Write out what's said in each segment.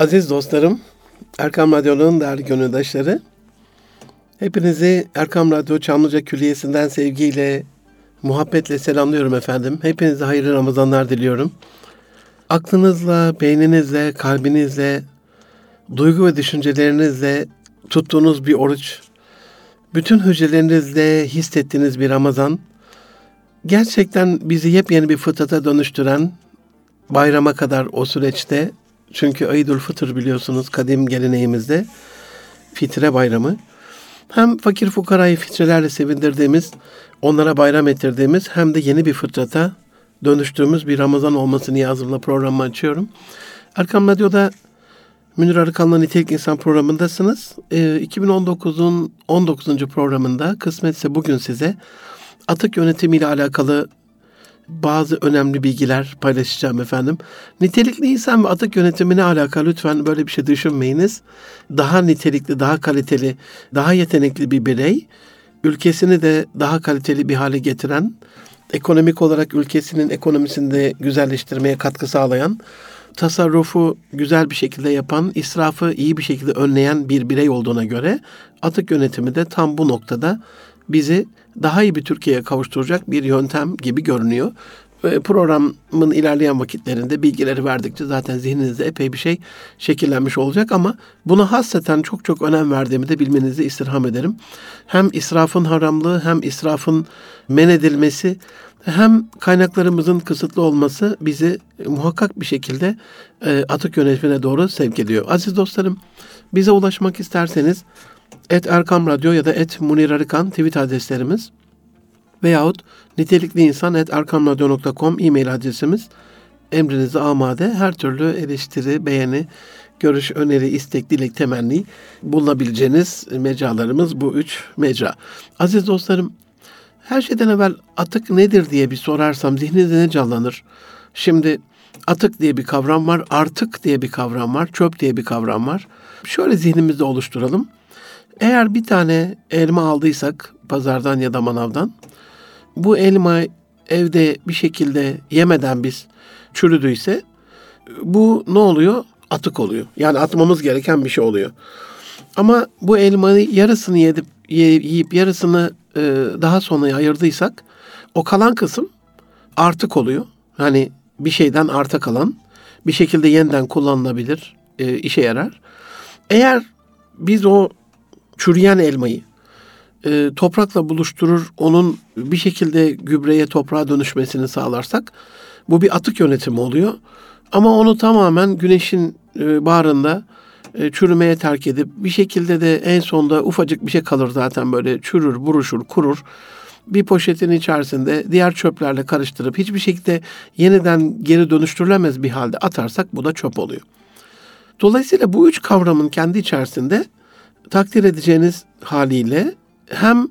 Aziz dostlarım, Erkam Radyo'nun değerli gönüldaşları, hepinizi Erkam Radyo Çamlıca Külliyesi'nden sevgiyle, muhabbetle selamlıyorum efendim. Hepinize hayırlı Ramazanlar diliyorum. Aklınızla, beyninizle, kalbinizle, duygu ve düşüncelerinizle tuttuğunuz bir oruç, bütün hücrelerinizle hissettiğiniz bir Ramazan, gerçekten bizi yepyeni bir fıtrata dönüştüren, bayrama kadar o süreçte çünkü Eydül Fıtır biliyorsunuz kadim geleneğimizde fitre bayramı. Hem fakir fukarayı fitrelerle sevindirdiğimiz, onlara bayram ettirdiğimiz hem de yeni bir fıtrata dönüştüğümüz bir Ramazan olması niyazımla programı açıyorum. Erkam Radyo'da Münir Arıkan'la Nitelik İnsan programındasınız. Ee, 2019'un 19. programında kısmetse bugün size atık yönetimiyle alakalı bazı önemli bilgiler paylaşacağım efendim. Nitelikli insan ve atık yönetimine alakalı lütfen böyle bir şey düşünmeyiniz. Daha nitelikli, daha kaliteli, daha yetenekli bir birey, ülkesini de daha kaliteli bir hale getiren, ekonomik olarak ülkesinin ekonomisini de güzelleştirmeye katkı sağlayan, tasarrufu güzel bir şekilde yapan, israfı iyi bir şekilde önleyen bir birey olduğuna göre atık yönetimi de tam bu noktada bizi daha iyi bir Türkiye'ye kavuşturacak bir yöntem gibi görünüyor. Programın ilerleyen vakitlerinde bilgileri verdikçe zaten zihninizde epey bir şey şekillenmiş olacak ama buna hasreten çok çok önem verdiğimi de bilmenizi istirham ederim. Hem israfın haramlığı hem israfın men edilmesi hem kaynaklarımızın kısıtlı olması bizi muhakkak bir şekilde atık yönetimine doğru sevk ediyor. Aziz dostlarım bize ulaşmak isterseniz et Erkam Radyo ya da et Munir Arıkan tweet adreslerimiz veyahut nitelikli insan et erkamradyo.com e-mail adresimiz emrinize amade her türlü eleştiri, beğeni, görüş, öneri, istek, dilek, temenni bulunabileceğiniz mecralarımız bu üç mecra. Aziz dostlarım, her şeyden evvel atık nedir diye bir sorarsam zihninizde ne canlanır? Şimdi atık diye bir kavram var, artık diye bir kavram var, çöp diye bir kavram var. Şöyle zihnimizde oluşturalım. Eğer bir tane elma aldıysak pazardan ya da manavdan, bu elma evde bir şekilde yemeden biz çürüdüyse bu ne oluyor? Atık oluyor. Yani atmamız gereken bir şey oluyor. Ama bu elmayı yarısını yedip yiyip yarısını e, daha sonra ayırdıysak o kalan kısım artık oluyor. Hani bir şeyden arta kalan bir şekilde yeniden kullanılabilir, e, işe yarar. Eğer biz o çürüyen elmayı e, toprakla buluşturur, onun bir şekilde gübreye, toprağa dönüşmesini sağlarsak bu bir atık yönetimi oluyor. Ama onu tamamen güneşin e, bağrında e, çürümeye terk edip bir şekilde de en sonunda ufacık bir şey kalır zaten böyle çürür, buruşur, kurur. Bir poşetin içerisinde diğer çöplerle karıştırıp hiçbir şekilde yeniden geri dönüştürülemez bir halde atarsak bu da çöp oluyor. Dolayısıyla bu üç kavramın kendi içerisinde takdir edeceğiniz haliyle hem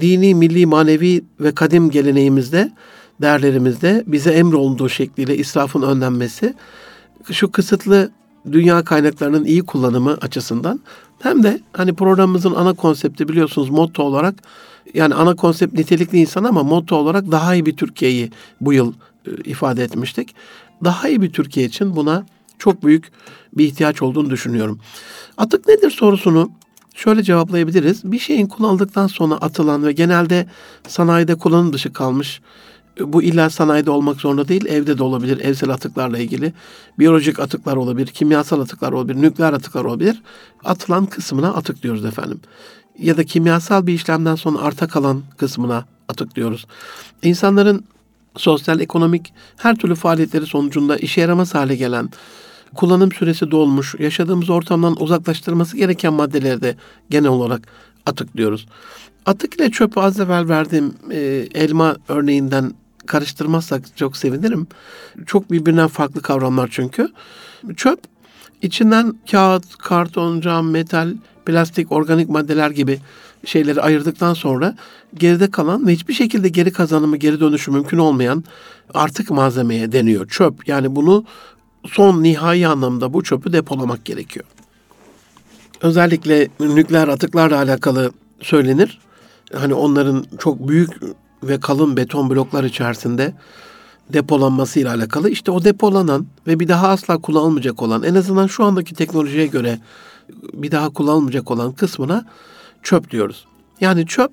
dini, milli, manevi ve kadim geleneğimizde, değerlerimizde bize emrolunduğu şekliyle israfın önlenmesi, şu kısıtlı dünya kaynaklarının iyi kullanımı açısından hem de hani programımızın ana konsepti biliyorsunuz motto olarak yani ana konsept nitelikli insan ama motto olarak daha iyi bir Türkiye'yi bu yıl e, ifade etmiştik. Daha iyi bir Türkiye için buna çok büyük bir ihtiyaç olduğunu düşünüyorum. Atık nedir sorusunu şöyle cevaplayabiliriz. Bir şeyin kullanıldıktan sonra atılan ve genelde sanayide kullanım dışı kalmış bu illa sanayide olmak zorunda değil, evde de olabilir, evsel atıklarla ilgili. Biyolojik atıklar olabilir, kimyasal atıklar olabilir, nükleer atıklar olabilir. Atılan kısmına atık diyoruz efendim. Ya da kimyasal bir işlemden sonra arta kalan kısmına atık diyoruz. İnsanların sosyal, ekonomik her türlü faaliyetleri sonucunda işe yaramaz hale gelen, kullanım süresi dolmuş, yaşadığımız ortamdan uzaklaştırması gereken maddeleri de genel olarak atık diyoruz. Atık ile çöpü az evvel verdiğim e, elma örneğinden karıştırmazsak çok sevinirim. Çok birbirinden farklı kavramlar çünkü. Çöp içinden kağıt, karton, cam, metal, plastik, organik maddeler gibi şeyleri ayırdıktan sonra geride kalan ve hiçbir şekilde geri kazanımı, geri dönüşü mümkün olmayan artık malzemeye deniyor. Çöp yani bunu son nihai anlamda bu çöpü depolamak gerekiyor. Özellikle nükleer atıklarla alakalı söylenir. Hani onların çok büyük ve kalın beton bloklar içerisinde depolanması ile alakalı. İşte o depolanan ve bir daha asla kullanılmayacak olan en azından şu andaki teknolojiye göre bir daha kullanılmayacak olan kısmına çöp diyoruz. Yani çöp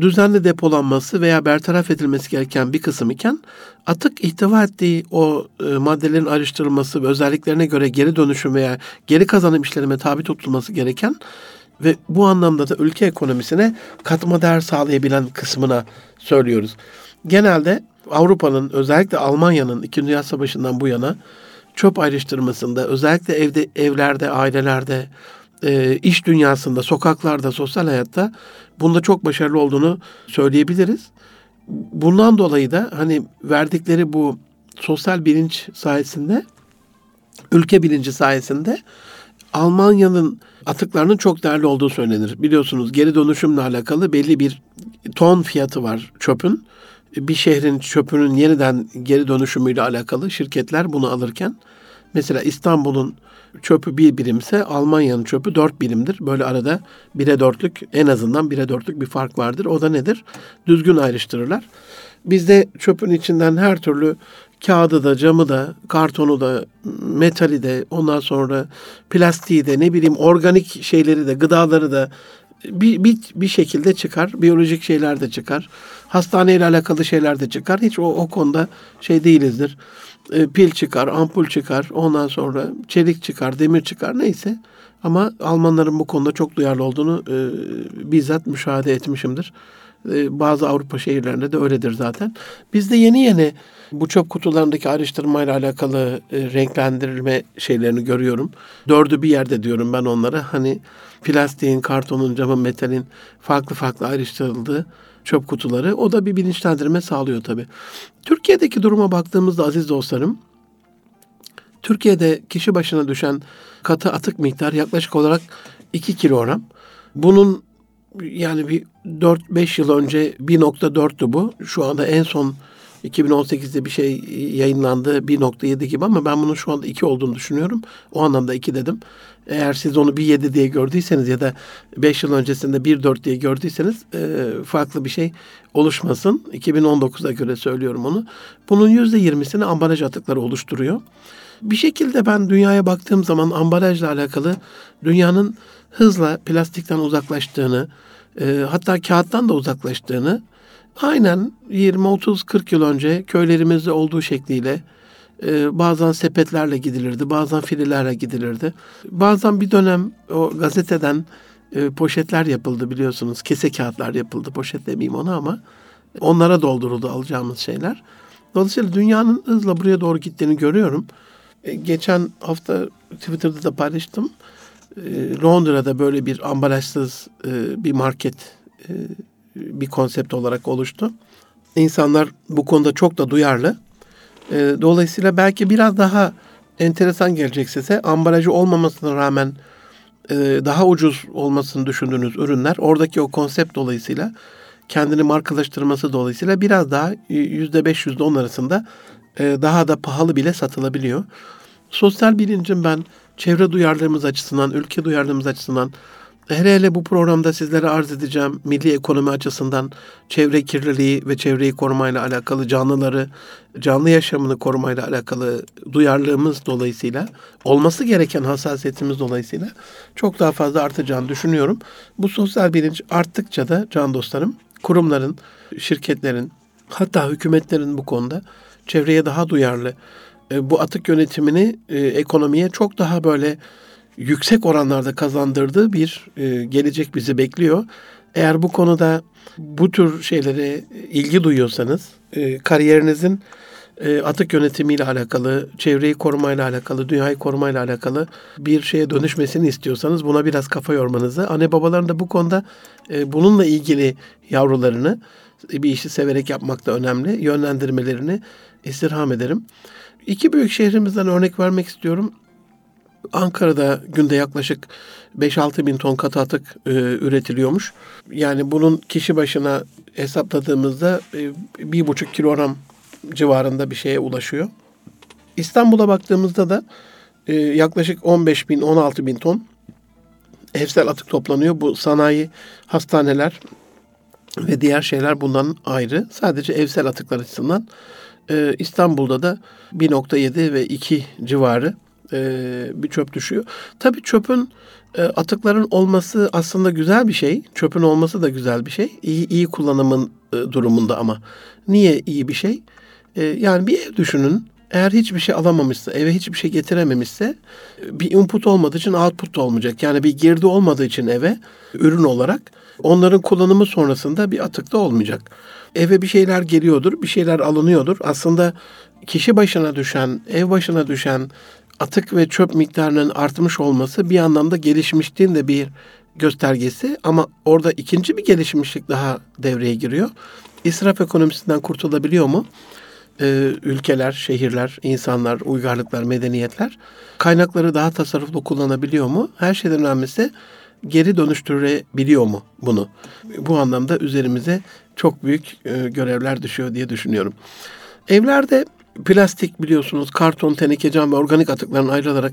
düzenli depolanması veya bertaraf edilmesi gereken bir kısım iken atık ihtiva ettiği o e, maddelerin ayrıştırılması ve özelliklerine göre geri dönüşüm veya geri kazanım işlerine tabi tutulması gereken ve bu anlamda da ülke ekonomisine katma değer sağlayabilen kısmına söylüyoruz. Genelde Avrupa'nın özellikle Almanya'nın 2. Dünya Savaşı'ndan bu yana çöp ayrıştırmasında özellikle evde evlerde, ailelerde, e, iş dünyasında, sokaklarda, sosyal hayatta bunda çok başarılı olduğunu söyleyebiliriz. Bundan dolayı da hani verdikleri bu sosyal bilinç sayesinde, ülke bilinci sayesinde Almanya'nın atıklarının çok değerli olduğu söylenir. Biliyorsunuz geri dönüşümle alakalı belli bir ton fiyatı var çöpün. Bir şehrin çöpünün yeniden geri dönüşümüyle alakalı şirketler bunu alırken mesela İstanbul'un çöpü bir birimse Almanya'nın çöpü dört birimdir. Böyle arada bire dörtlük en azından bire dörtlük bir fark vardır. O da nedir? Düzgün ayrıştırırlar. Bizde çöpün içinden her türlü kağıdı da, camı da, kartonu da, metali de, ondan sonra plastiği de, ne bileyim organik şeyleri de, gıdaları da bir, bir, bir şekilde çıkar. Biyolojik şeyler de çıkar. Hastaneyle alakalı şeyler de çıkar. Hiç o, o konuda şey değilizdir. E, pil çıkar, ampul çıkar, ondan sonra çelik çıkar, demir çıkar neyse. Ama Almanların bu konuda çok duyarlı olduğunu e, bizzat müşahede etmişimdir. E, bazı Avrupa şehirlerinde de öyledir zaten. Bizde yeni yeni bu çöp kutularındaki ayrıştırmayla alakalı e, renklendirilme şeylerini görüyorum. Dördü bir yerde diyorum ben onlara. Hani plastiğin, kartonun, camın, metalin farklı farklı ayrıştırıldığı çöp kutuları. O da bir bilinçlendirme sağlıyor tabii. Türkiye'deki duruma baktığımızda aziz dostlarım, Türkiye'de kişi başına düşen katı atık miktar yaklaşık olarak 2 kilogram. Bunun yani bir 4-5 yıl önce 1.4'tü bu. Şu anda en son 2018'de bir şey yayınlandı 1.7 gibi ama ben bunun şu anda 2 olduğunu düşünüyorum. O anlamda 2 dedim. Eğer siz onu 1.7 diye gördüyseniz ya da 5 yıl öncesinde 1.4 diye gördüyseniz e, farklı bir şey oluşmasın. 2019'a göre söylüyorum onu. Bunun %20'sini ambalaj atıkları oluşturuyor. Bir şekilde ben dünyaya baktığım zaman ambalajla alakalı dünyanın hızla plastikten uzaklaştığını, e, hatta kağıttan da uzaklaştığını aynen 20 30 40 yıl önce köylerimizde olduğu şekliyle e, bazen sepetlerle gidilirdi, bazen fililerle gidilirdi. Bazen bir dönem o gazeteden e, poşetler yapıldı biliyorsunuz. Kese kağıtlar yapıldı. Poşet demeyeyim ona ama onlara dolduruldu alacağımız şeyler. Dolayısıyla dünyanın hızla buraya doğru gittiğini görüyorum. E, geçen hafta Twitter'da da paylaştım. E, Londra'da böyle bir ambalajsız e, bir market e, bir konsept olarak oluştu. İnsanlar bu konuda çok da duyarlı. E, dolayısıyla belki biraz daha enteresan gelecek size. Ambalajı olmamasına rağmen e, daha ucuz olmasını düşündüğünüz ürünler oradaki o konsept dolayısıyla kendini markalaştırması dolayısıyla biraz daha yüzde beş yüzde on arasında daha da pahalı bile satılabiliyor. Sosyal bilincim ben çevre duyarlılığımız açısından, ülke duyarlılığımız açısından hele hele bu programda sizlere arz edeceğim milli ekonomi açısından çevre kirliliği ve çevreyi korumayla alakalı canlıları, canlı yaşamını korumayla alakalı duyarlılığımız dolayısıyla olması gereken hassasiyetimiz dolayısıyla çok daha fazla artacağını düşünüyorum. Bu sosyal bilinç arttıkça da can dostlarım kurumların, şirketlerin hatta hükümetlerin bu konuda çevreye daha duyarlı e, bu atık yönetimini e, ekonomiye çok daha böyle yüksek oranlarda kazandırdığı bir e, gelecek bizi bekliyor. Eğer bu konuda bu tür şeylere ilgi duyuyorsanız kariyerinizin atık yönetimiyle alakalı, çevreyi korumayla alakalı, dünyayı korumayla alakalı bir şeye dönüşmesini istiyorsanız buna biraz kafa yormanızı, anne babaların da bu konuda bununla ilgili yavrularını bir işi severek yapmak da önemli. Yönlendirmelerini istirham ederim. İki büyük şehrimizden örnek vermek istiyorum. Ankara'da günde yaklaşık 5-6 bin ton katı atık e, üretiliyormuş. Yani bunun kişi başına hesapladığımızda e, bir buçuk kilogram civarında bir şeye ulaşıyor. İstanbul'a baktığımızda da e, yaklaşık 15 bin, 16 bin ton evsel atık toplanıyor. Bu sanayi, hastaneler ve diğer şeyler bundan ayrı. Sadece evsel atıklar açısından E, İstanbul'da da 1.7 ve 2 civarı e, bir çöp düşüyor. Tabii çöpün e, atıkların olması aslında güzel bir şey. Çöpün olması da güzel bir şey. İyi, iyi kullanımın e, durumunda ama. Niye iyi bir şey? E, yani bir ev düşünün. Eğer hiçbir şey alamamışsa, eve hiçbir şey getirememişse bir input olmadığı için output da olmayacak. Yani bir girdi olmadığı için eve ürün olarak onların kullanımı sonrasında bir atık da olmayacak. Eve bir şeyler geliyordur, bir şeyler alınıyordur. Aslında kişi başına düşen, ev başına düşen atık ve çöp miktarının artmış olması bir anlamda gelişmişliğin de bir göstergesi ama orada ikinci bir gelişmişlik daha devreye giriyor. İsraf ekonomisinden kurtulabiliyor mu? Ee, ülkeler, şehirler, insanlar, uygarlıklar, medeniyetler kaynakları daha tasarruflu kullanabiliyor mu? Her şeyden önemlisi geri dönüştürebiliyor mu bunu? Bu anlamda üzerimize çok büyük e, görevler düşüyor diye düşünüyorum. Evlerde plastik biliyorsunuz karton, teneke, cam ve organik atıkların ayrılarak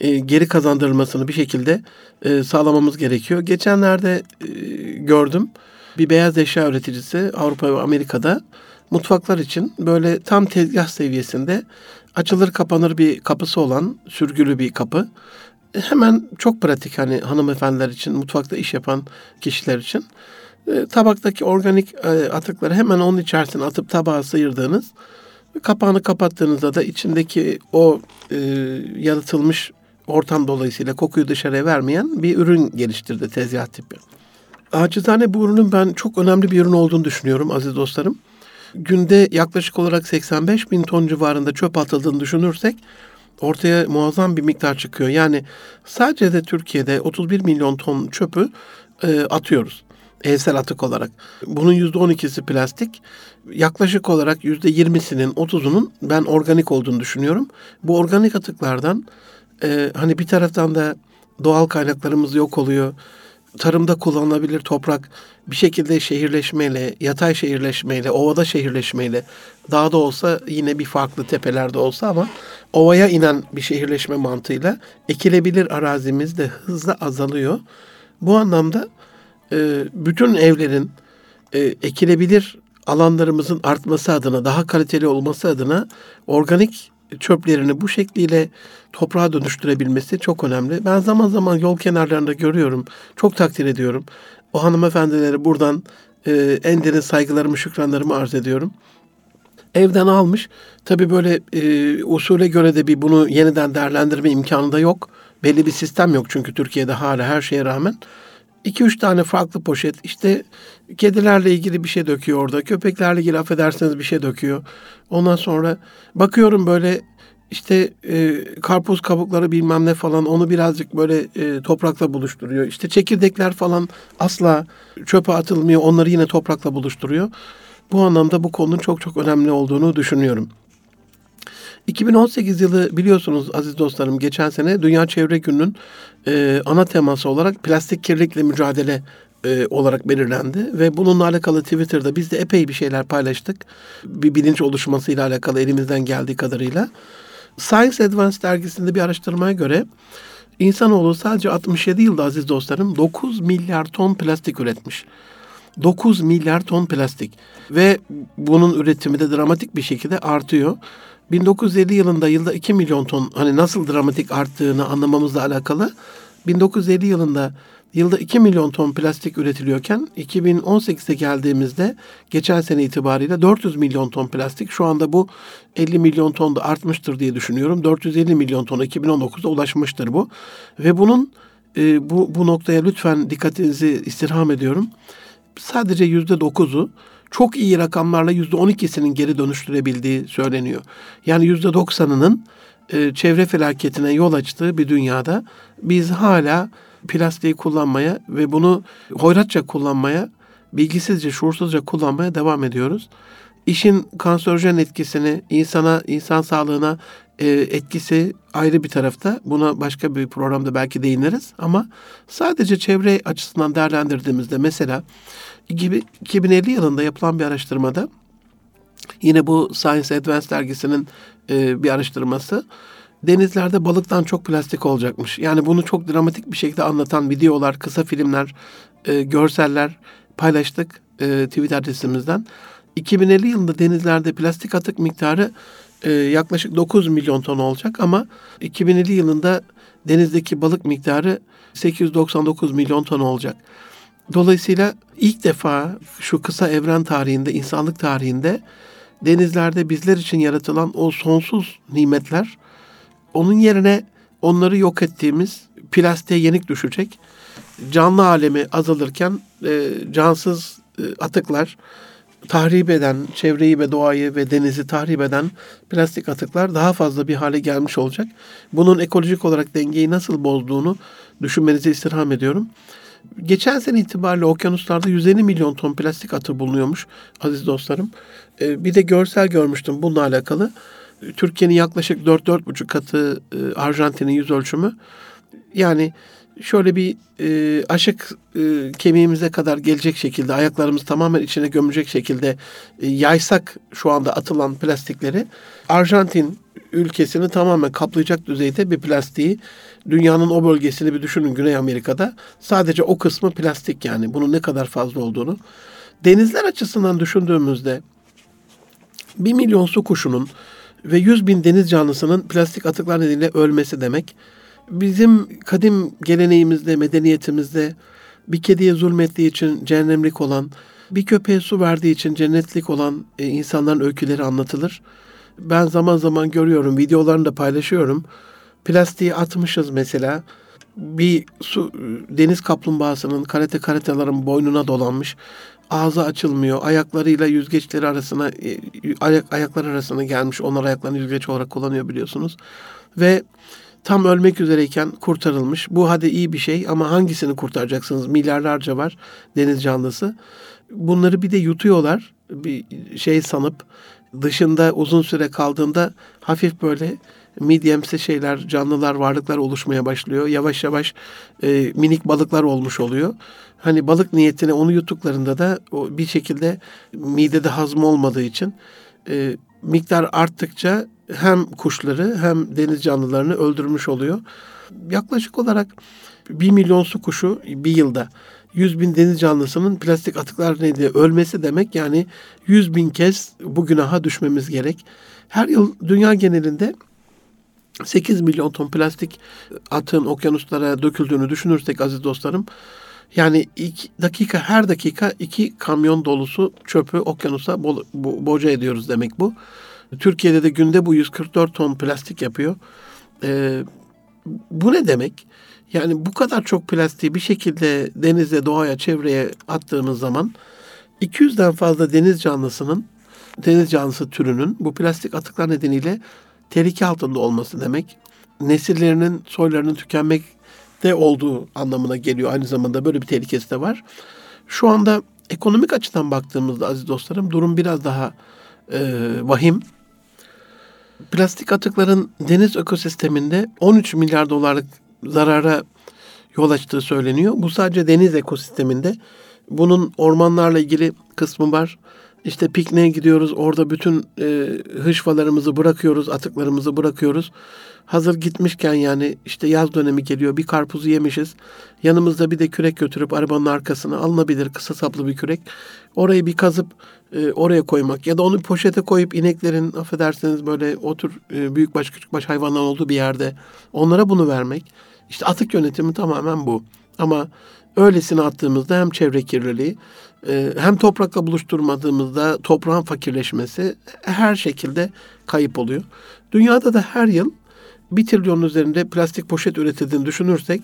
e, geri kazandırılmasını bir şekilde e, sağlamamız gerekiyor. Geçenlerde e, gördüm bir beyaz eşya üreticisi Avrupa ve Amerika'da mutfaklar için böyle tam tezgah seviyesinde açılır kapanır bir kapısı olan sürgülü bir kapı. E, hemen çok pratik hani hanımefendiler için, mutfakta iş yapan kişiler için. E, tabaktaki organik e, atıkları hemen onun içerisine atıp tabağa sıyırdığınız Kapağını kapattığınızda da içindeki o e, yalıtılmış ortam dolayısıyla kokuyu dışarıya vermeyen bir ürün geliştirdi tezgah tipi. Acizane bu ürünün ben çok önemli bir ürün olduğunu düşünüyorum aziz dostlarım. Günde yaklaşık olarak 85 bin ton civarında çöp atıldığını düşünürsek ortaya muazzam bir miktar çıkıyor. Yani sadece de Türkiye'de 31 milyon ton çöpü e, atıyoruz evsel atık olarak. Bunun yüzde on ikisi plastik. Yaklaşık olarak yüzde yirmisinin, otuzunun ben organik olduğunu düşünüyorum. Bu organik atıklardan e, hani bir taraftan da doğal kaynaklarımız yok oluyor. Tarımda kullanılabilir toprak bir şekilde şehirleşmeyle, yatay şehirleşmeyle, ovada şehirleşmeyle, dağda olsa yine bir farklı tepelerde olsa ama ovaya inen bir şehirleşme mantığıyla ekilebilir arazimiz de hızla azalıyor. Bu anlamda e, bütün evlerin e, ekilebilir alanlarımızın artması adına, daha kaliteli olması adına organik çöplerini bu şekliyle toprağa dönüştürebilmesi çok önemli. Ben zaman zaman yol kenarlarında görüyorum. Çok takdir ediyorum. O hanımefendileri buradan e, en derin saygılarımı, şükranlarımı arz ediyorum. Evden almış. Tabii böyle e, usule göre de bir bunu yeniden değerlendirme imkanı da yok. Belli bir sistem yok çünkü Türkiye'de hala her şeye rağmen iki üç tane farklı poşet işte kedilerle ilgili bir şey döküyor orada. Köpeklerle ilgili affedersiniz bir şey döküyor. Ondan sonra bakıyorum böyle işte e, karpuz kabukları bilmem ne falan onu birazcık böyle e, toprakla buluşturuyor. İşte çekirdekler falan asla çöpe atılmıyor. Onları yine toprakla buluşturuyor. Bu anlamda bu konunun çok çok önemli olduğunu düşünüyorum. 2018 yılı biliyorsunuz aziz dostlarım geçen sene Dünya Çevre Günü'nün e, ana teması olarak plastik kirlilikle mücadele e, olarak belirlendi ve bununla alakalı Twitter'da biz de epey bir şeyler paylaştık. Bir bilinç oluşmasıyla alakalı elimizden geldiği kadarıyla. Science Advance dergisinde bir araştırmaya göre insanoğlu sadece 67 yılda aziz dostlarım 9 milyar ton plastik üretmiş. 9 milyar ton plastik ve bunun üretimi de dramatik bir şekilde artıyor. 1950 yılında yılda 2 milyon ton hani nasıl dramatik arttığını anlamamızla alakalı 1950 yılında yılda 2 milyon ton plastik üretiliyorken 2018'e geldiğimizde geçen sene itibariyle 400 milyon ton plastik şu anda bu 50 milyon ton da artmıştır diye düşünüyorum. 450 milyon ton 2019'da ulaşmıştır bu. Ve bunun e, bu, bu noktaya lütfen dikkatinizi istirham ediyorum. Sadece yüzde dokuzu çok iyi rakamlarla yüzde on ikisinin geri dönüştürebildiği söyleniyor. Yani yüzde doksanının e, çevre felaketine yol açtığı bir dünyada biz hala plastiği kullanmaya ve bunu hoyratça kullanmaya, bilgisizce, şuursuzca kullanmaya devam ediyoruz. İşin kanserojen etkisini, insana, insan sağlığına e, etkisi ayrı bir tarafta. Buna başka bir programda belki değiniriz. Ama sadece çevre açısından değerlendirdiğimizde mesela 2050 yılında yapılan bir araştırmada yine bu Science Advance dergisinin e, bir araştırması denizlerde balıktan çok plastik olacakmış. Yani bunu çok dramatik bir şekilde anlatan videolar, kısa filmler, e, görseller paylaştık e, Twitter adresimizden. 2050 yılında denizlerde plastik atık miktarı e, yaklaşık 9 milyon ton olacak ama 2050 yılında denizdeki balık miktarı 899 milyon ton olacak. Dolayısıyla ilk defa şu kısa evren tarihinde, insanlık tarihinde denizlerde bizler için yaratılan o sonsuz nimetler onun yerine onları yok ettiğimiz plastiğe yenik düşecek. Canlı alemi azalırken e, cansız e, atıklar, tahrip eden, çevreyi ve doğayı ve denizi tahrip eden plastik atıklar daha fazla bir hale gelmiş olacak. Bunun ekolojik olarak dengeyi nasıl bozduğunu düşünmenizi istirham ediyorum. Geçen sene itibariyle okyanuslarda 150 milyon ton plastik atığı bulunuyormuş aziz dostlarım. Ee, bir de görsel görmüştüm bununla alakalı. Türkiye'nin yaklaşık 4-4,5 katı e, Arjantin'in yüz ölçümü. Yani şöyle bir e, aşık e, kemiğimize kadar gelecek şekilde ayaklarımız tamamen içine gömecek şekilde e, yaysak şu anda atılan plastikleri Arjantin ülkesini tamamen kaplayacak düzeyde bir plastiği dünyanın o bölgesini bir düşünün Güney Amerika'da sadece o kısmı plastik yani bunun ne kadar fazla olduğunu denizler açısından düşündüğümüzde bir milyon su kuşunun ve yüz bin deniz canlısının plastik atıklar nedeniyle ölmesi demek bizim kadim geleneğimizde, medeniyetimizde bir kediye zulmettiği için cehennemlik olan, bir köpeğe su verdiği için cennetlik olan e, insanların öyküleri anlatılır. Ben zaman zaman görüyorum, videolarını da paylaşıyorum. Plastiği atmışız mesela. Bir su, deniz kaplumbağasının karate karataların boynuna dolanmış. Ağzı açılmıyor. Ayaklarıyla yüzgeçleri arasına e, ayak, ayaklar arasına gelmiş. Onlar ayaklarını yüzgeç olarak kullanıyor biliyorsunuz. Ve tam ölmek üzereyken kurtarılmış. Bu hadi iyi bir şey ama hangisini kurtaracaksınız? Milyarlarca var deniz canlısı. Bunları bir de yutuyorlar. Bir şey sanıp dışında uzun süre kaldığında hafif böyle midyemsi şeyler, canlılar, varlıklar oluşmaya başlıyor. Yavaş yavaş e, minik balıklar olmuş oluyor. Hani balık niyetine onu yuttuklarında da o bir şekilde midede hazm olmadığı için e, miktar arttıkça hem kuşları hem deniz canlılarını öldürmüş oluyor. Yaklaşık olarak bir milyon su kuşu bir yılda 100 bin deniz canlısının plastik atıklar nedeniyle ölmesi demek yani 100 bin kez bu günaha düşmemiz gerek. Her yıl dünya genelinde 8 milyon ton plastik atığın okyanuslara döküldüğünü düşünürsek aziz dostlarım yani iki dakika her dakika iki kamyon dolusu çöpü okyanusa bo, bo, boca ediyoruz demek bu. Türkiye'de de günde bu 144 ton plastik yapıyor. Ee, bu ne demek? Yani bu kadar çok plastiği bir şekilde denize, doğaya, çevreye attığımız zaman 200'den fazla deniz canlısının, deniz canlısı türünün bu plastik atıklar nedeniyle tehlike altında olması demek. Nesillerinin, soylarının tükenmekte olduğu anlamına geliyor. Aynı zamanda böyle bir tehlikesi de var. Şu anda ekonomik açıdan baktığımızda aziz dostlarım durum biraz daha e, vahim. Plastik atıkların deniz ekosisteminde 13 milyar dolarlık zarara yol açtığı söyleniyor. Bu sadece deniz ekosisteminde. Bunun ormanlarla ilgili kısmı var. İşte pikniğe gidiyoruz. Orada bütün e, hışvalarımızı bırakıyoruz, atıklarımızı bırakıyoruz. Hazır gitmişken yani işte yaz dönemi geliyor. Bir karpuzu yemişiz. Yanımızda bir de kürek götürüp arabanın arkasına alınabilir kısa saplı bir kürek. Orayı bir kazıp e, oraya koymak ya da onu poşete koyup ineklerin affedersiniz böyle otur e, büyük baş küçük baş hayvanlar olduğu bir yerde onlara bunu vermek. İşte atık yönetimi tamamen bu. Ama öylesine attığımızda hem çevre kirliliği e, hem toprakla buluşturmadığımızda toprağın fakirleşmesi her şekilde kayıp oluyor. Dünyada da her yıl bir trilyon üzerinde plastik poşet üretildiğini düşünürsek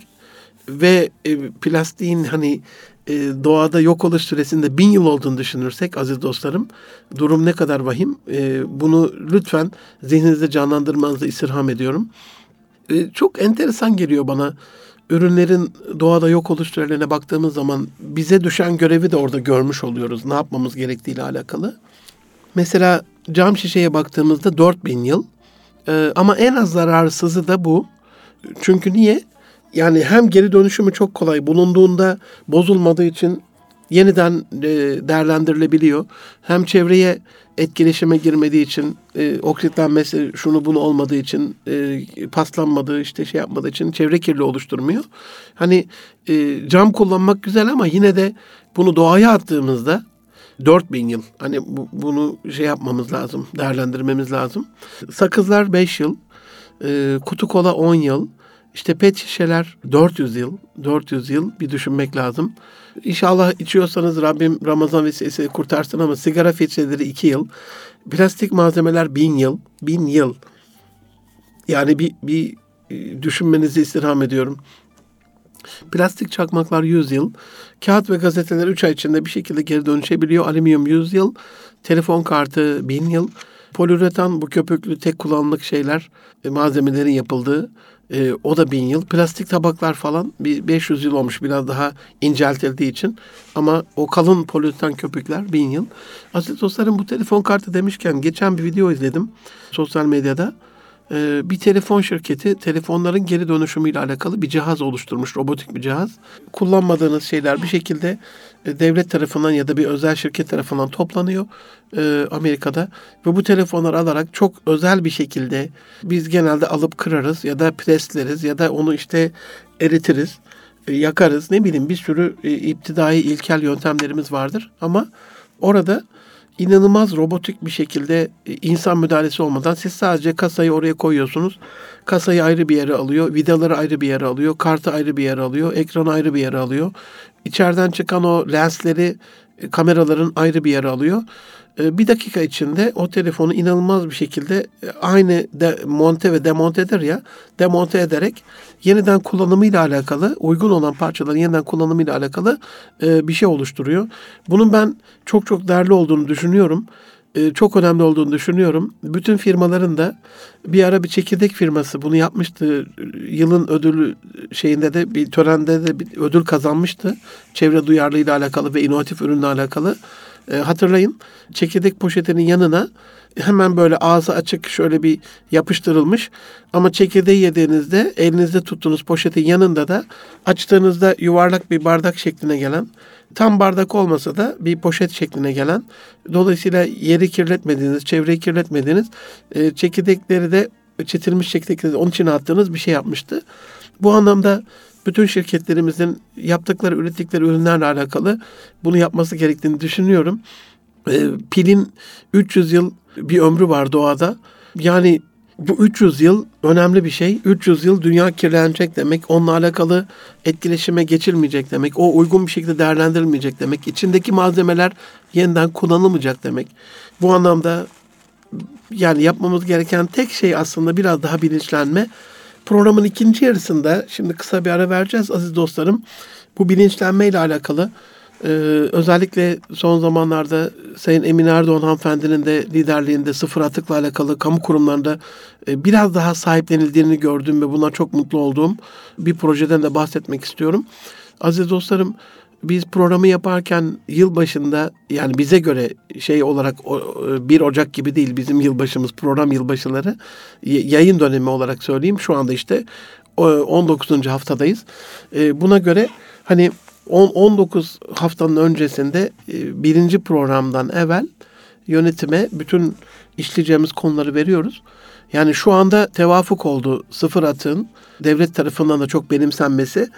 ve e, plastiğin hani e, doğada yok oluş süresinde bin yıl olduğunu düşünürsek aziz dostlarım durum ne kadar vahim e, bunu lütfen zihninizde canlandırmanızı istirham ediyorum. E, çok enteresan geliyor bana ürünlerin doğada yok oluş sürelerine baktığımız zaman bize düşen görevi de orada görmüş oluyoruz. Ne yapmamız gerektiğiyle alakalı. Mesela cam şişeye baktığımızda 4000 yıl ee, ama en az zararsızı da bu. Çünkü niye? Yani hem geri dönüşümü çok kolay bulunduğunda bozulmadığı için yeniden e, değerlendirilebiliyor. Hem çevreye etkileşime girmediği için, e, oksitlenmesi şunu bunu olmadığı için, e, paslanmadığı işte şey yapmadığı için çevre kirli oluşturmuyor. Hani e, cam kullanmak güzel ama yine de bunu doğaya attığımızda 4000 yıl. Hani bu, bunu şey yapmamız lazım, değerlendirmemiz lazım. Sakızlar 5 yıl, e, kutu kola 10 yıl, işte pet şişeler 400 yıl, 400 yıl bir düşünmek lazım. İnşallah içiyorsanız Rabbim Ramazan vesilesiyle kurtarsın ama sigara filtreleri 2 yıl, plastik malzemeler 1000 yıl, 1000 yıl. Yani bir, bir e, düşünmenizi istirham ediyorum. Plastik çakmaklar 100 yıl, kağıt ve gazeteler 3 ay içinde bir şekilde geri dönüşebiliyor. Alüminyum 100 yıl, telefon kartı 1000 yıl, poliüretan bu köpüklü tek kullanımlık şeyler, e, malzemelerin yapıldığı e, o da 1000 yıl. Plastik tabaklar falan bir 500 yıl olmuş biraz daha inceltildiği için. Ama o kalın poliüretan köpükler 1000 yıl. Aziz dostlarım bu telefon kartı demişken geçen bir video izledim sosyal medyada. Ee, bir telefon şirketi telefonların geri dönüşümüyle alakalı bir cihaz oluşturmuş, robotik bir cihaz. Kullanmadığınız şeyler bir şekilde e, devlet tarafından ya da bir özel şirket tarafından toplanıyor e, Amerika'da ve bu telefonları alarak çok özel bir şekilde biz genelde alıp kırarız ya da presleriz ya da onu işte eritiriz, e, yakarız. Ne bileyim bir sürü iptidai ilkel yöntemlerimiz vardır ama orada inanılmaz robotik bir şekilde e, insan müdahalesi olmadan siz sadece kasayı oraya koyuyorsunuz. Kasayı ayrı bir yere alıyor, vidaları ayrı bir yere alıyor, kartı ayrı bir yere alıyor, ekranı ayrı bir yere alıyor. İçeriden çıkan o lensleri e, kameraların ayrı bir yere alıyor. E, bir dakika içinde o telefonu inanılmaz bir şekilde aynı de, monte ve demonte eder ya demonte ederek yeniden kullanımıyla alakalı uygun olan parçaların yeniden kullanımıyla alakalı e, bir şey oluşturuyor. Bunun ben çok çok değerli olduğunu düşünüyorum. E, çok önemli olduğunu düşünüyorum. Bütün firmaların da bir ara bir çekirdek firması bunu yapmıştı. Yılın ödülü şeyinde de bir törende de bir ödül kazanmıştı. Çevre duyarlılığıyla alakalı ve inovatif ürünle alakalı. E, hatırlayın çekirdek poşetinin yanına hemen böyle ağzı açık şöyle bir yapıştırılmış ama çekirdeği yediğinizde elinizde tuttuğunuz poşetin yanında da açtığınızda yuvarlak bir bardak şekline gelen tam bardak olmasa da bir poşet şekline gelen dolayısıyla yeri kirletmediğiniz, çevreyi kirletmediğiniz e, çekirdekleri de çetilmiş çekirdekleri de onun için attığınız bir şey yapmıştı. Bu anlamda bütün şirketlerimizin yaptıkları, ürettikleri ürünlerle alakalı bunu yapması gerektiğini düşünüyorum. E, pilin 300 yıl bir ömrü var doğada. Yani bu 300 yıl önemli bir şey. 300 yıl dünya kirlenecek demek. Onunla alakalı etkileşime geçilmeyecek demek. O uygun bir şekilde değerlendirilmeyecek demek. İçindeki malzemeler yeniden kullanılmayacak demek. Bu anlamda yani yapmamız gereken tek şey aslında biraz daha bilinçlenme. Programın ikinci yarısında şimdi kısa bir ara vereceğiz aziz dostlarım. Bu bilinçlenme ile alakalı ee, özellikle son zamanlarda Sayın Emin Erdoğan hanımefendinin de liderliğinde sıfır atıkla alakalı kamu kurumlarında e, biraz daha sahiplenildiğini gördüğüm ve buna çok mutlu olduğum bir projeden de bahsetmek istiyorum. Aziz dostlarım biz programı yaparken yıl başında yani bize göre şey olarak 1 Ocak gibi değil bizim yılbaşımız program yılbaşıları yayın dönemi olarak söyleyeyim şu anda işte 19. haftadayız. E, buna göre hani 10, 19 haftanın öncesinde e, birinci programdan evvel yönetime bütün işleyeceğimiz konuları veriyoruz. Yani şu anda tevafuk oldu sıfır atın devlet tarafından da çok benimsenmesi.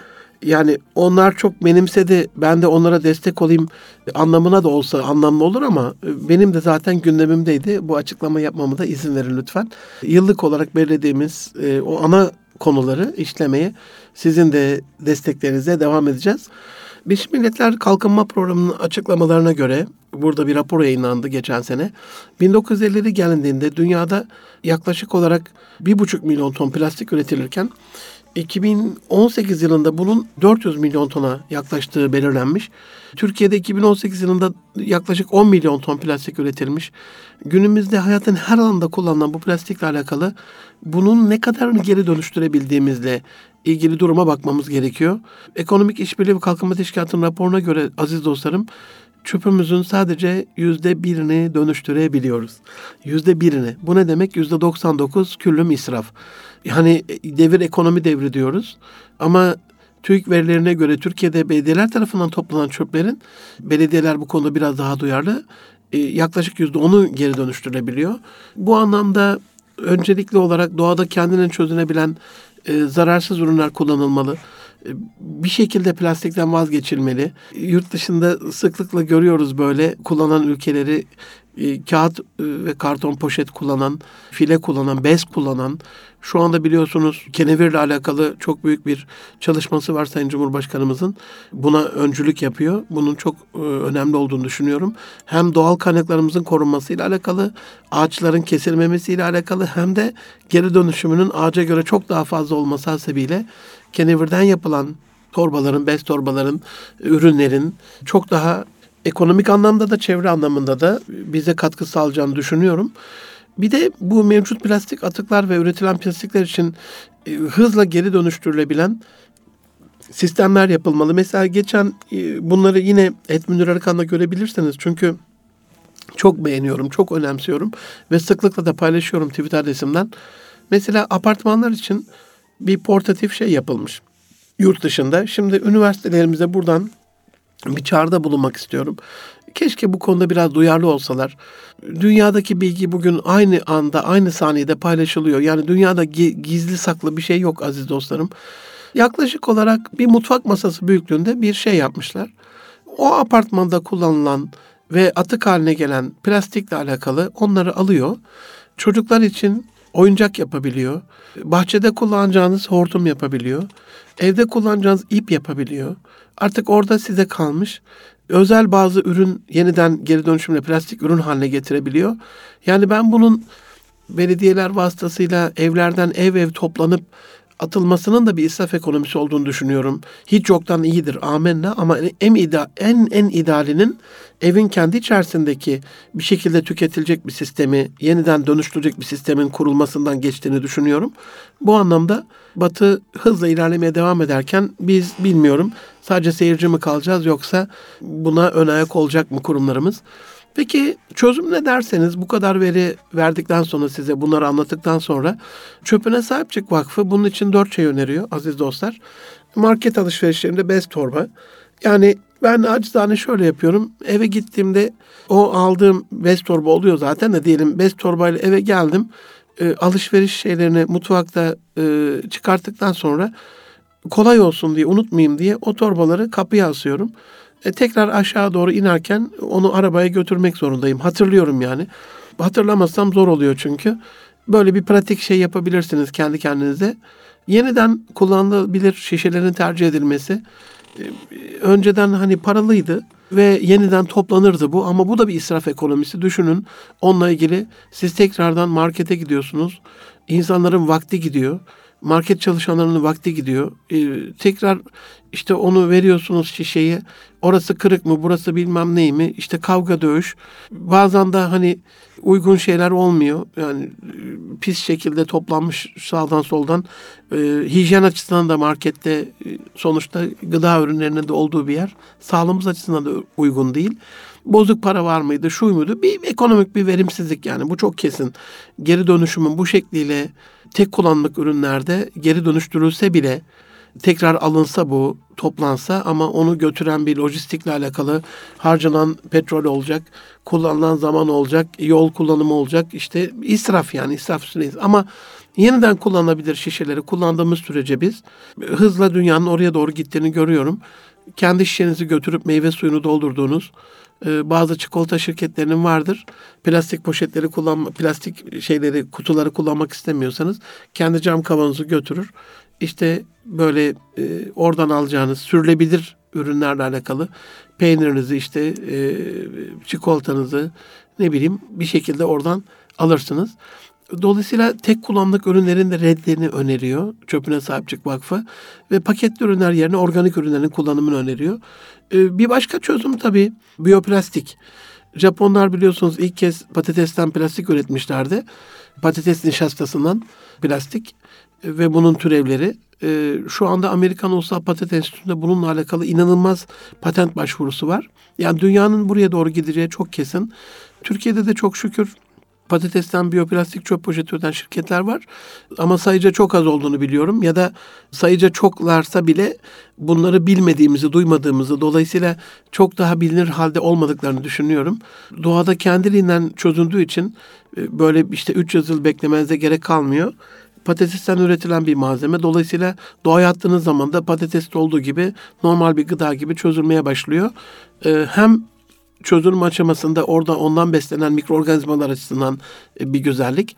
Yani onlar çok benimsedi ben de onlara destek olayım anlamına da olsa anlamlı olur ama e, benim de zaten gündemimdeydi. Bu açıklama yapmamı da izin verin lütfen. Yıllık olarak belirlediğimiz e, o ana konuları işlemeye sizin de desteklerinize devam edeceğiz. Birleşmiş Milletler Kalkınma Programı'nın açıklamalarına göre burada bir rapor yayınlandı geçen sene. 1950'li gelindiğinde dünyada yaklaşık olarak 1,5 milyon ton plastik üretilirken 2018 yılında bunun 400 milyon tona yaklaştığı belirlenmiş. Türkiye'de 2018 yılında yaklaşık 10 milyon ton plastik üretilmiş. Günümüzde hayatın her alanında kullanılan bu plastikle alakalı bunun ne kadarını geri dönüştürebildiğimizle ilgili duruma bakmamız gerekiyor. Ekonomik İşbirliği ve Kalkınma Teşkilatı'nın raporuna göre aziz dostlarım çöpümüzün sadece yüzde birini dönüştürebiliyoruz. Yüzde birini. Bu ne demek? Yüzde 99 küllüm israf. Yani devir ekonomi devri diyoruz. Ama TÜİK verilerine göre Türkiye'de belediyeler tarafından toplanan çöplerin belediyeler bu konuda biraz daha duyarlı. E, yaklaşık yüzde onu geri dönüştürebiliyor. Bu anlamda öncelikli olarak doğada kendinin çözünebilen e, zararsız ürünler kullanılmalı. Bir şekilde plastikten vazgeçilmeli. Yurt dışında sıklıkla görüyoruz böyle kullanan ülkeleri e, kağıt e, ve karton poşet kullanan, file kullanan, bez kullanan, şu anda biliyorsunuz kenevirle alakalı çok büyük bir çalışması var Sayın Cumhurbaşkanımızın. Buna öncülük yapıyor. Bunun çok e, önemli olduğunu düşünüyorum. Hem doğal kaynaklarımızın korunmasıyla alakalı, ağaçların kesilmemesiyle alakalı hem de geri dönüşümünün ağaca göre çok daha fazla olması hasebiyle kenevirden yapılan torbaların, bez torbaların, ürünlerin çok daha ekonomik anlamda da çevre anlamında da bize katkı sağlayacağını düşünüyorum. Bir de bu mevcut plastik atıklar ve üretilen plastikler için e, hızla geri dönüştürülebilen sistemler yapılmalı. Mesela geçen e, bunları yine Etmünir Arıkan'da görebilirsiniz. Çünkü çok beğeniyorum, çok önemsiyorum ve sıklıkla da paylaşıyorum Twitter adresimden. Mesela apartmanlar için bir portatif şey yapılmış yurt dışında. Şimdi üniversitelerimize buradan bir çağrıda bulunmak istiyorum. Keşke bu konuda biraz duyarlı olsalar. Dünyadaki bilgi bugün aynı anda, aynı saniyede paylaşılıyor. Yani dünyada gizli saklı bir şey yok aziz dostlarım. Yaklaşık olarak bir mutfak masası büyüklüğünde bir şey yapmışlar. O apartmanda kullanılan ve atık haline gelen plastikle alakalı onları alıyor. Çocuklar için oyuncak yapabiliyor. Bahçede kullanacağınız hortum yapabiliyor. Evde kullanacağınız ip yapabiliyor. Artık orada size kalmış. Özel bazı ürün yeniden geri dönüşümle plastik ürün haline getirebiliyor. Yani ben bunun belediyeler vasıtasıyla evlerden ev ev toplanıp atılmasının da bir israf ekonomisi olduğunu düşünüyorum. Hiç yoktan iyidir amenna ama en, ida, en, en idealinin evin kendi içerisindeki bir şekilde tüketilecek bir sistemi, yeniden dönüştürecek bir sistemin kurulmasından geçtiğini düşünüyorum. Bu anlamda Batı hızla ilerlemeye devam ederken biz bilmiyorum sadece seyirci mi kalacağız yoksa buna ön ayak olacak mı kurumlarımız? Peki çözüm ne derseniz bu kadar veri verdikten sonra size bunları anlattıktan sonra Çöpüne Sahip Çık Vakfı bunun için dört şey öneriyor aziz dostlar. Market alışverişlerinde bez torba. Yani ben acizane şöyle yapıyorum. Eve gittiğimde o aldığım bez torba oluyor zaten de diyelim bez torbayla eve geldim. E, alışveriş şeylerini mutfakta e, çıkarttıktan sonra kolay olsun diye unutmayayım diye o torbaları kapıya asıyorum. E, tekrar aşağı doğru inerken onu arabaya götürmek zorundayım. Hatırlıyorum yani. Hatırlamazsam zor oluyor çünkü. Böyle bir pratik şey yapabilirsiniz kendi kendinize. Yeniden kullanılabilir şişelerin tercih edilmesi. E, önceden hani paralıydı ve yeniden toplanırdı bu ama bu da bir israf ekonomisi. Düşünün onunla ilgili siz tekrardan markete gidiyorsunuz. İnsanların vakti gidiyor market çalışanlarının vakti gidiyor. Ee, tekrar işte onu veriyorsunuz şişeyi. Orası kırık mı, burası bilmem ney mi? İşte kavga dövüş. Bazen de hani uygun şeyler olmuyor. Yani e, pis şekilde toplanmış sağdan soldan. Ee, hijyen açısından da markette e, sonuçta gıda ürünlerinin de olduğu bir yer. Sağlığımız açısından da uygun değil. Bozuk para var mıydı, şu muydu? Bir ekonomik bir verimsizlik yani bu çok kesin. Geri dönüşümün bu şekliyle tek kullanımlık ürünlerde geri dönüştürülse bile tekrar alınsa bu toplansa ama onu götüren bir lojistikle alakalı harcanan petrol olacak, kullanılan zaman olacak, yol kullanımı olacak. işte israf yani israf süreyiz. Ama yeniden kullanılabilir şişeleri kullandığımız sürece biz hızla dünyanın oraya doğru gittiğini görüyorum. Kendi şişenizi götürüp meyve suyunu doldurduğunuz e, bazı çikolata şirketlerinin vardır. Plastik poşetleri kullanma, plastik şeyleri, kutuları kullanmak istemiyorsanız kendi cam kavanozu götürür. İşte böyle e, oradan alacağınız sürülebilir ürünlerle alakalı peynirinizi işte e, çikolatanızı ne bileyim bir şekilde oradan alırsınız. Dolayısıyla tek kullanımlık ürünlerin de reddini öneriyor Çöpüne Sahip Çık Vakfı ve paketli ürünler yerine organik ürünlerin kullanımını öneriyor. Ee, bir başka çözüm tabii biyoplastik. Japonlar biliyorsunuz ilk kez patatesten plastik üretmişlerdi. Patates nişastasından plastik ve bunun türevleri. Ee, şu anda Amerikan Ulusal Patent Enstitüsü'nde bununla alakalı inanılmaz patent başvurusu var. Yani dünyanın buraya doğru gideceği çok kesin. Türkiye'de de çok şükür patatesten biyoplastik çöp poşeti üreten şirketler var. Ama sayıca çok az olduğunu biliyorum. Ya da sayıca çoklarsa bile bunları bilmediğimizi, duymadığımızı, dolayısıyla çok daha bilinir halde olmadıklarını düşünüyorum. Doğada kendiliğinden çözüldüğü için e, böyle işte 300 yıl beklemenize gerek kalmıyor. patatesten üretilen bir malzeme. Dolayısıyla doğaya attığınız zaman da patateste olduğu gibi normal bir gıda gibi çözülmeye başlıyor. Ee, hem çözülme aşamasında orada ondan beslenen mikroorganizmalar açısından e, bir güzellik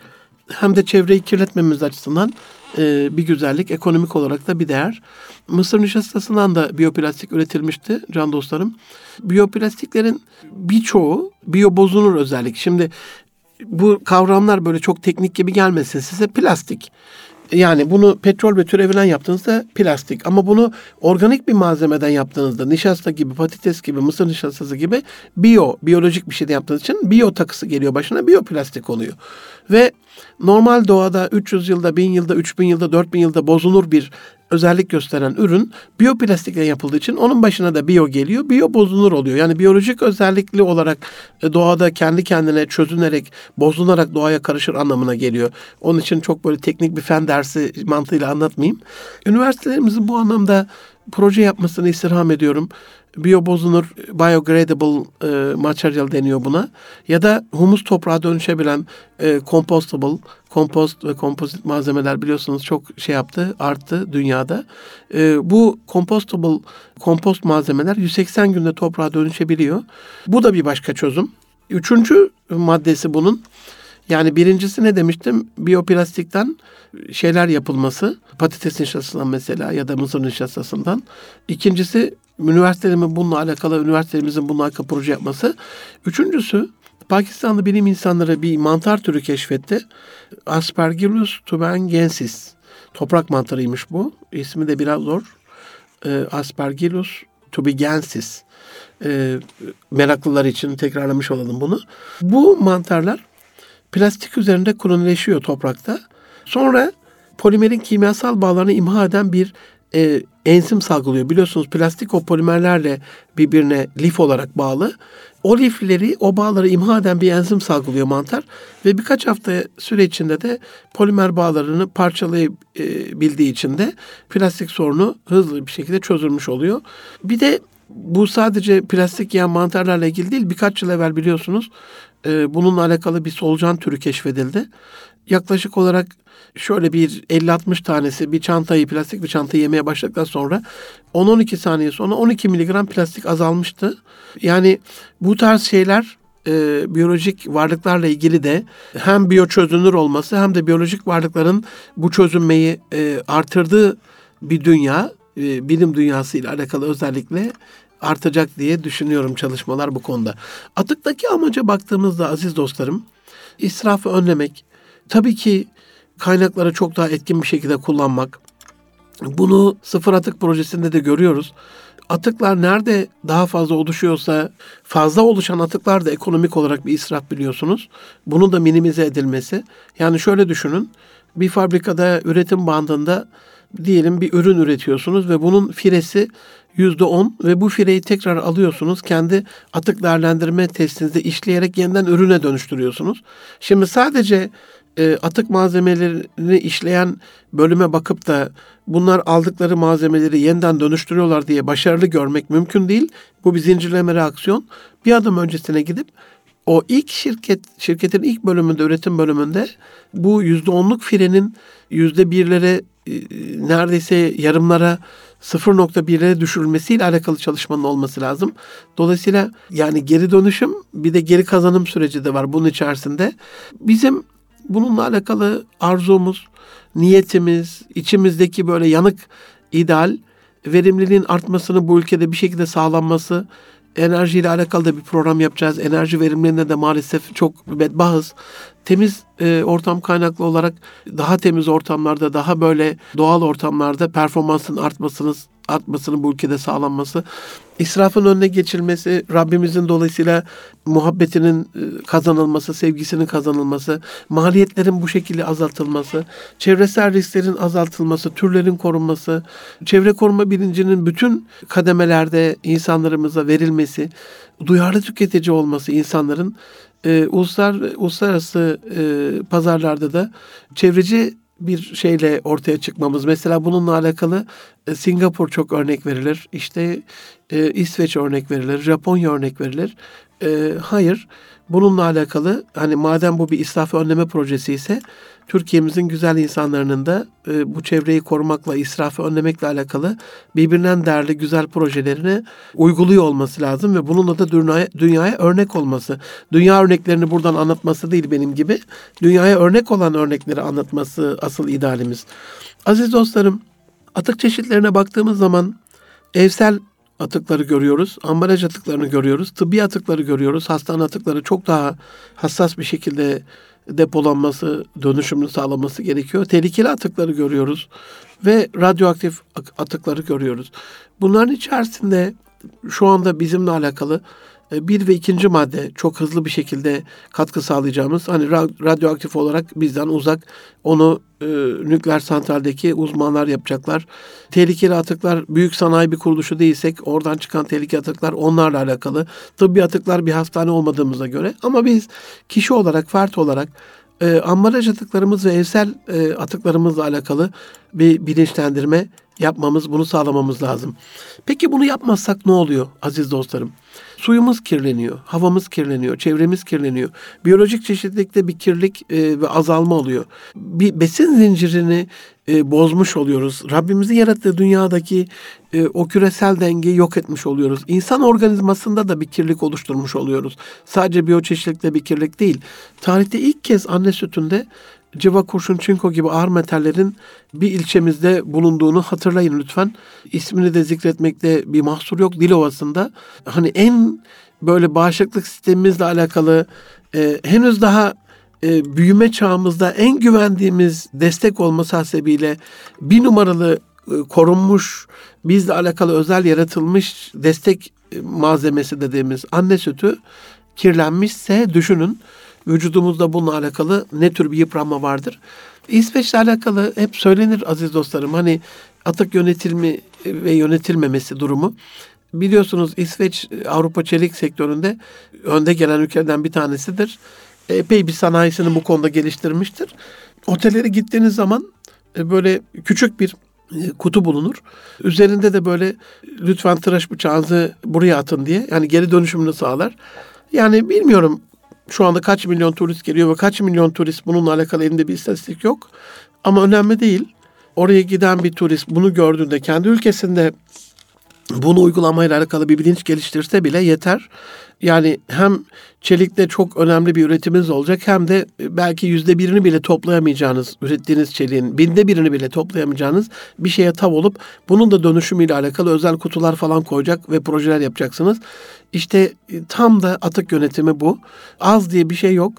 hem de çevreyi kirletmemiz açısından e, bir güzellik, ekonomik olarak da bir değer. Mısır nişastasından da biyoplastik üretilmişti can dostlarım. Biyoplastiklerin birçoğu biyobozunur özellik. Şimdi bu kavramlar böyle çok teknik gibi gelmesin size plastik. Yani bunu petrol ve türevinden yaptığınızda plastik ama bunu organik bir malzemeden yaptığınızda nişasta gibi, patates gibi, mısır nişastası gibi biyo, biyolojik bir şeyde yaptığınız için biyo takısı geliyor başına biyoplastik oluyor. Ve normal doğada 300 yılda, 1000 yılda, 3000 yılda, 4000 yılda bozulur bir özellik gösteren ürün biyoplastikle yapıldığı için onun başına da biyo geliyor. Biyo bozulur oluyor. Yani biyolojik özellikli olarak e, doğada kendi kendine çözünerek, bozularak doğaya karışır anlamına geliyor. Onun için çok böyle teknik bir fen dersi mantığıyla anlatmayayım. Üniversitelerimizin bu anlamda proje yapmasını istirham ediyorum biyobozunur biogradable e, material deniyor buna. Ya da humus toprağa dönüşebilen e, compostable, kompost ve kompozit malzemeler biliyorsunuz çok şey yaptı, arttı dünyada. E, bu compostable kompost malzemeler 180 günde toprağa dönüşebiliyor. Bu da bir başka çözüm. Üçüncü maddesi bunun yani birincisi ne demiştim? Biyoplastikten şeyler yapılması. Patates nişastasından mesela ya da mısır nişastasından. İkincisi üniversitelerimin bununla alakalı, üniversitelerimizin bununla alakalı proje yapması. Üçüncüsü Pakistanlı bilim insanları bir mantar türü keşfetti. Aspergillus tubengensis. Toprak mantarıymış bu. İsmi de biraz zor. E, Aspergillus tubigensis. E, meraklılar için tekrarlamış olalım bunu. Bu mantarlar plastik üzerinde kolonileşiyor toprakta. Sonra polimerin kimyasal bağlarını imha eden bir e, enzim salgılıyor. Biliyorsunuz plastik o polimerlerle birbirine lif olarak bağlı. O lifleri, o bağları imha eden bir enzim salgılıyor mantar ve birkaç hafta süre içinde de polimer bağlarını parçalayabildiği için de plastik sorunu hızlı bir şekilde çözülmüş oluyor. Bir de bu sadece plastik yiyen mantarlarla ilgili değil. Birkaç yıl evvel biliyorsunuz e, bununla alakalı bir solucan türü keşfedildi. Yaklaşık olarak şöyle bir 50-60 tanesi bir çantayı plastik bir çantayı yemeye başladıktan sonra 10-12 saniye sonra 12 miligram plastik azalmıştı. Yani bu tarz şeyler e, biyolojik varlıklarla ilgili de hem biyoçözünür olması hem de biyolojik varlıkların bu çözünmeyi e, artırdığı bir dünya, e, bilim dünyası ile alakalı özellikle artacak diye düşünüyorum çalışmalar bu konuda. Atıktaki amaca baktığımızda aziz dostlarım, israfı önlemek, tabii ki kaynakları çok daha etkin bir şekilde kullanmak. Bunu sıfır atık projesinde de görüyoruz. Atıklar nerede daha fazla oluşuyorsa fazla oluşan atıklar da ekonomik olarak bir israf biliyorsunuz. Bunu da minimize edilmesi. Yani şöyle düşünün. Bir fabrikada üretim bandında diyelim bir ürün üretiyorsunuz ve bunun firesi yüzde on ve bu fireyi tekrar alıyorsunuz. Kendi atık değerlendirme testinizde işleyerek yeniden ürüne dönüştürüyorsunuz. Şimdi sadece e, atık malzemelerini işleyen bölüme bakıp da bunlar aldıkları malzemeleri yeniden dönüştürüyorlar diye başarılı görmek mümkün değil. Bu bir zincirleme reaksiyon. Bir adım öncesine gidip o ilk şirket, şirketin ilk bölümünde, üretim bölümünde bu yüzde onluk firenin yüzde birlere e, neredeyse yarımlara 0.1'e düşürülmesiyle alakalı çalışmanın olması lazım. Dolayısıyla yani geri dönüşüm bir de geri kazanım süreci de var bunun içerisinde. Bizim bununla alakalı arzumuz, niyetimiz, içimizdeki böyle yanık ideal verimliliğin artmasını bu ülkede bir şekilde sağlanması, enerjiyle alakalı da bir program yapacağız. Enerji verimliliğinde de maalesef çok bedbahız. Temiz e, ortam kaynaklı olarak daha temiz ortamlarda, daha böyle doğal ortamlarda performansın artmasınız artmasının bu ülkede sağlanması, israfın önüne geçilmesi, Rabbimizin dolayısıyla muhabbetinin e, kazanılması, sevgisinin kazanılması, maliyetlerin bu şekilde azaltılması, çevresel risklerin azaltılması, türlerin korunması, çevre koruma bilincinin bütün kademelerde insanlarımıza verilmesi, duyarlı tüketici olması insanların e, uluslar uluslararası e, pazarlarda da çevreci bir şeyle ortaya çıkmamız. Mesela bununla alakalı e, Singapur çok örnek verilir. İşte e, İsveç örnek verilir. Japonya örnek verilir. E, hayır. Bununla alakalı hani madem bu bir israf önleme projesi ise Türkiye'mizin güzel insanlarının da e, bu çevreyi korumakla, israfı önlemekle alakalı birbirinden değerli güzel projelerini uyguluyor olması lazım ve bununla da dünyaya, dünyaya örnek olması. Dünya örneklerini buradan anlatması değil benim gibi. Dünyaya örnek olan örnekleri anlatması asıl idealimiz. Aziz dostlarım, atık çeşitlerine baktığımız zaman evsel atıkları görüyoruz, ambalaj atıklarını görüyoruz, tıbbi atıkları görüyoruz. Hastane atıkları çok daha hassas bir şekilde depolanması, dönüşümünü sağlaması gerekiyor. Tehlikeli atıkları görüyoruz ve radyoaktif atıkları görüyoruz. Bunların içerisinde şu anda bizimle alakalı bir ve ikinci madde çok hızlı bir şekilde katkı sağlayacağımız hani radyoaktif olarak bizden uzak onu e, nükleer santraldeki uzmanlar yapacaklar. Tehlikeli atıklar büyük sanayi bir kuruluşu değilsek oradan çıkan tehlikeli atıklar onlarla alakalı. Tıbbi atıklar bir hastane olmadığımıza göre ama biz kişi olarak, fert olarak e, ambalaj atıklarımız ve evsel e, atıklarımızla alakalı bir bilinçlendirme yapmamız, bunu sağlamamız lazım. Peki bunu yapmazsak ne oluyor aziz dostlarım? Suyumuz kirleniyor, havamız kirleniyor, çevremiz kirleniyor. Biyolojik çeşitlilikte bir kirlilik e, ve azalma oluyor. Bir besin zincirini e, bozmuş oluyoruz. Rabbimizin yarattığı dünyadaki e, o küresel dengeyi yok etmiş oluyoruz. İnsan organizmasında da bir kirlilik oluşturmuş oluyoruz. Sadece biyoçeşitlilikte bir kirlilik değil. Tarihte ilk kez anne sütünde civa, kurşun, çinko gibi ağır metallerin bir ilçemizde bulunduğunu hatırlayın lütfen. İsmini de zikretmekte bir mahsur yok. Dilovası'nda hani en böyle bağışıklık sistemimizle alakalı e, henüz daha e, büyüme çağımızda en güvendiğimiz destek olması hasebiyle bir numaralı e, korunmuş, bizle alakalı özel yaratılmış destek e, malzemesi dediğimiz anne sütü kirlenmişse düşünün vücudumuzda bununla alakalı ne tür bir yıpranma vardır. İsveç'le alakalı hep söylenir aziz dostlarım. Hani atık yönetilmi ve yönetilmemesi durumu. Biliyorsunuz İsveç Avrupa çelik sektöründe önde gelen ülkelerden bir tanesidir. Epey bir sanayisini bu konuda geliştirmiştir. Otellere gittiğiniz zaman e, böyle küçük bir e, kutu bulunur. Üzerinde de böyle lütfen tıraş bıçağınızı buraya atın diye yani geri dönüşümünü sağlar. Yani bilmiyorum şu anda kaç milyon turist geliyor ve kaç milyon turist bununla alakalı elinde bir istatistik yok. Ama önemli değil. Oraya giden bir turist bunu gördüğünde kendi ülkesinde bunu uygulamayla alakalı bir bilinç geliştirse bile yeter. Yani hem çelikte çok önemli bir üretiminiz olacak hem de belki yüzde birini bile toplayamayacağınız, ürettiğiniz çeliğin binde birini bile toplayamayacağınız bir şeye tav olup bunun da dönüşümüyle alakalı özel kutular falan koyacak ve projeler yapacaksınız. İşte e, tam da atık yönetimi bu. Az diye bir şey yok.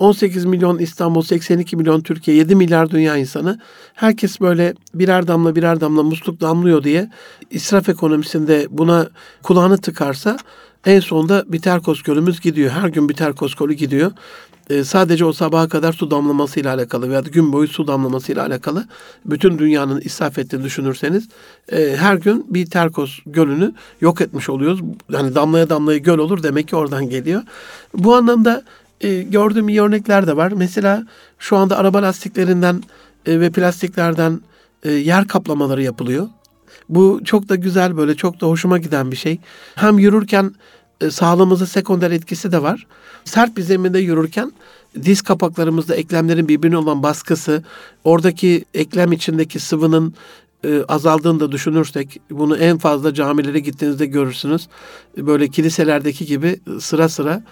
18 milyon İstanbul, 82 milyon Türkiye, 7 milyar dünya insanı. Herkes böyle birer damla birer damla musluk damlıyor diye israf ekonomisinde buna kulağını tıkarsa en sonunda bir terkos gölümüz gidiyor. Her gün bir terkos gölü gidiyor. Ee, sadece o sabaha kadar su damlamasıyla alakalı veya gün boyu su damlamasıyla alakalı bütün dünyanın israf ettiğini düşünürseniz e, her gün bir terkos gölünü yok etmiş oluyoruz. Yani damlaya damlaya göl olur demek ki oradan geliyor. Bu anlamda e, gördüğüm iyi örnekler de var. Mesela şu anda araba lastiklerinden e, ve plastiklerden e, yer kaplamaları yapılıyor. Bu çok da güzel böyle çok da hoşuma giden bir şey. Hem yürürken e, sağlığımıza sekonder etkisi de var. Sert bir zeminde yürürken diz kapaklarımızda eklemlerin birbirine olan baskısı, oradaki eklem içindeki sıvının e, azaldığını da düşünürsek bunu en fazla camilere gittiğinizde görürsünüz. Böyle kiliselerdeki gibi sıra sıra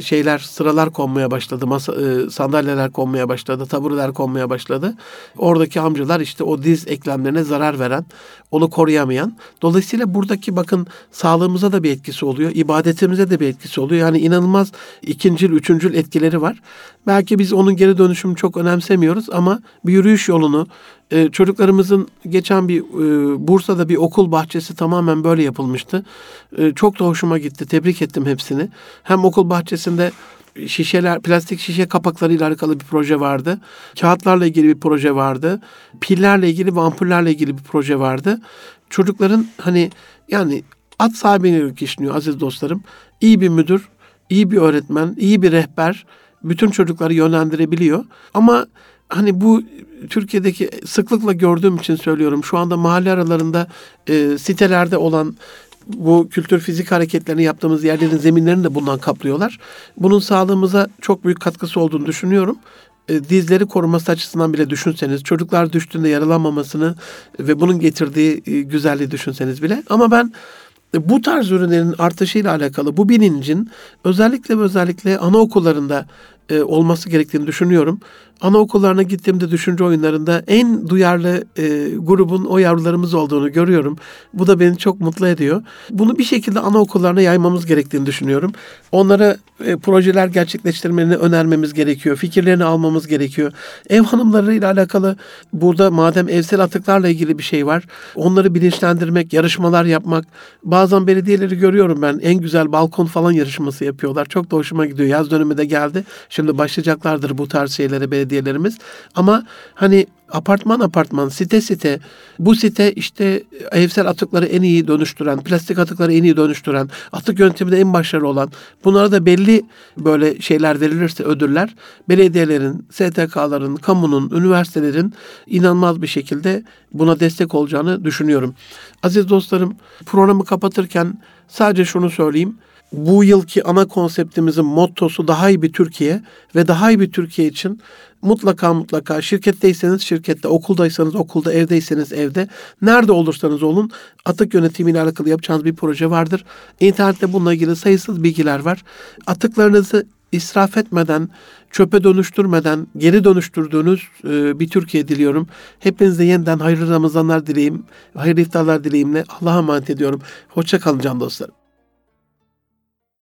şeyler sıralar konmaya başladı. Masa, e, sandalyeler konmaya başladı, tabureler konmaya başladı. Oradaki amcalar işte o diz eklemlerine zarar veren, onu koruyamayan. Dolayısıyla buradaki bakın sağlığımıza da bir etkisi oluyor, ibadetimize de bir etkisi oluyor. Yani inanılmaz ikincil, üçüncül etkileri var. Belki biz onun geri dönüşümünü çok önemsemiyoruz ama bir yürüyüş yolunu, e, çocuklarımızın geçen bir e, Bursa'da bir okul bahçesi tamamen böyle yapılmıştı. E, çok da hoşuma gitti. Tebrik ettim hepsini. Hem okul bahçesinde şişeler, plastik şişe kapaklarıyla alakalı bir proje vardı. Kağıtlarla ilgili bir proje vardı. Pillerle ilgili ve ampullerle ilgili bir proje vardı. Çocukların hani yani at sahibine kişniyor aziz dostlarım. İyi bir müdür, iyi bir öğretmen, iyi bir rehber bütün çocukları yönlendirebiliyor. Ama hani bu Türkiye'deki sıklıkla gördüğüm için söylüyorum. Şu anda mahalle aralarında e, sitelerde olan bu kültür fizik hareketlerini yaptığımız yerlerin zeminlerini de bundan kaplıyorlar. Bunun sağlığımıza çok büyük katkısı olduğunu düşünüyorum. e, dizleri koruması açısından bile düşünseniz, çocuklar düştüğünde yaralanmamasını ve bunun getirdiği e, güzelliği düşünseniz bile. Ama ben e, bu tarz ürünlerin artışıyla alakalı bu bilincin özellikle ve özellikle anaokullarında olması gerektiğini düşünüyorum. Anaokullarına gittiğimde düşünce oyunlarında en duyarlı e, grubun o yavrularımız olduğunu görüyorum. Bu da beni çok mutlu ediyor. Bunu bir şekilde anaokullarına yaymamız gerektiğini düşünüyorum. Onlara e, projeler gerçekleştirmelerini önermemiz gerekiyor. Fikirlerini almamız gerekiyor. Ev hanımlarıyla alakalı burada madem evsel atıklarla ilgili bir şey var. Onları bilinçlendirmek, yarışmalar yapmak. Bazen belediyeleri görüyorum ben. En güzel balkon falan yarışması yapıyorlar. Çok da hoşuma gidiyor. Yaz dönemi de geldi. Şimdi başlayacaklardır bu tarz şeylere belediyelerimiz. Ama hani apartman apartman, site site, bu site işte evsel atıkları en iyi dönüştüren, plastik atıkları en iyi dönüştüren, atık yönteminde en başarılı olan, bunlara da belli böyle şeyler verilirse ödüller, belediyelerin, STK'ların, kamunun, üniversitelerin inanılmaz bir şekilde buna destek olacağını düşünüyorum. Aziz dostlarım, programı kapatırken sadece şunu söyleyeyim bu yılki ana konseptimizin mottosu daha iyi bir Türkiye ve daha iyi bir Türkiye için mutlaka mutlaka şirketteyseniz şirkette, okuldaysanız okulda, evdeyseniz evde, nerede olursanız olun atık yönetimiyle alakalı yapacağınız bir proje vardır. İnternette bununla ilgili sayısız bilgiler var. Atıklarınızı israf etmeden, çöpe dönüştürmeden geri dönüştürdüğünüz e, bir Türkiye diliyorum. Hepinize yeniden hayırlı Ramazanlar dileyim, hayırlı iftarlar dileyimle Allah'a emanet ediyorum. Hoşça kalın can dostlarım.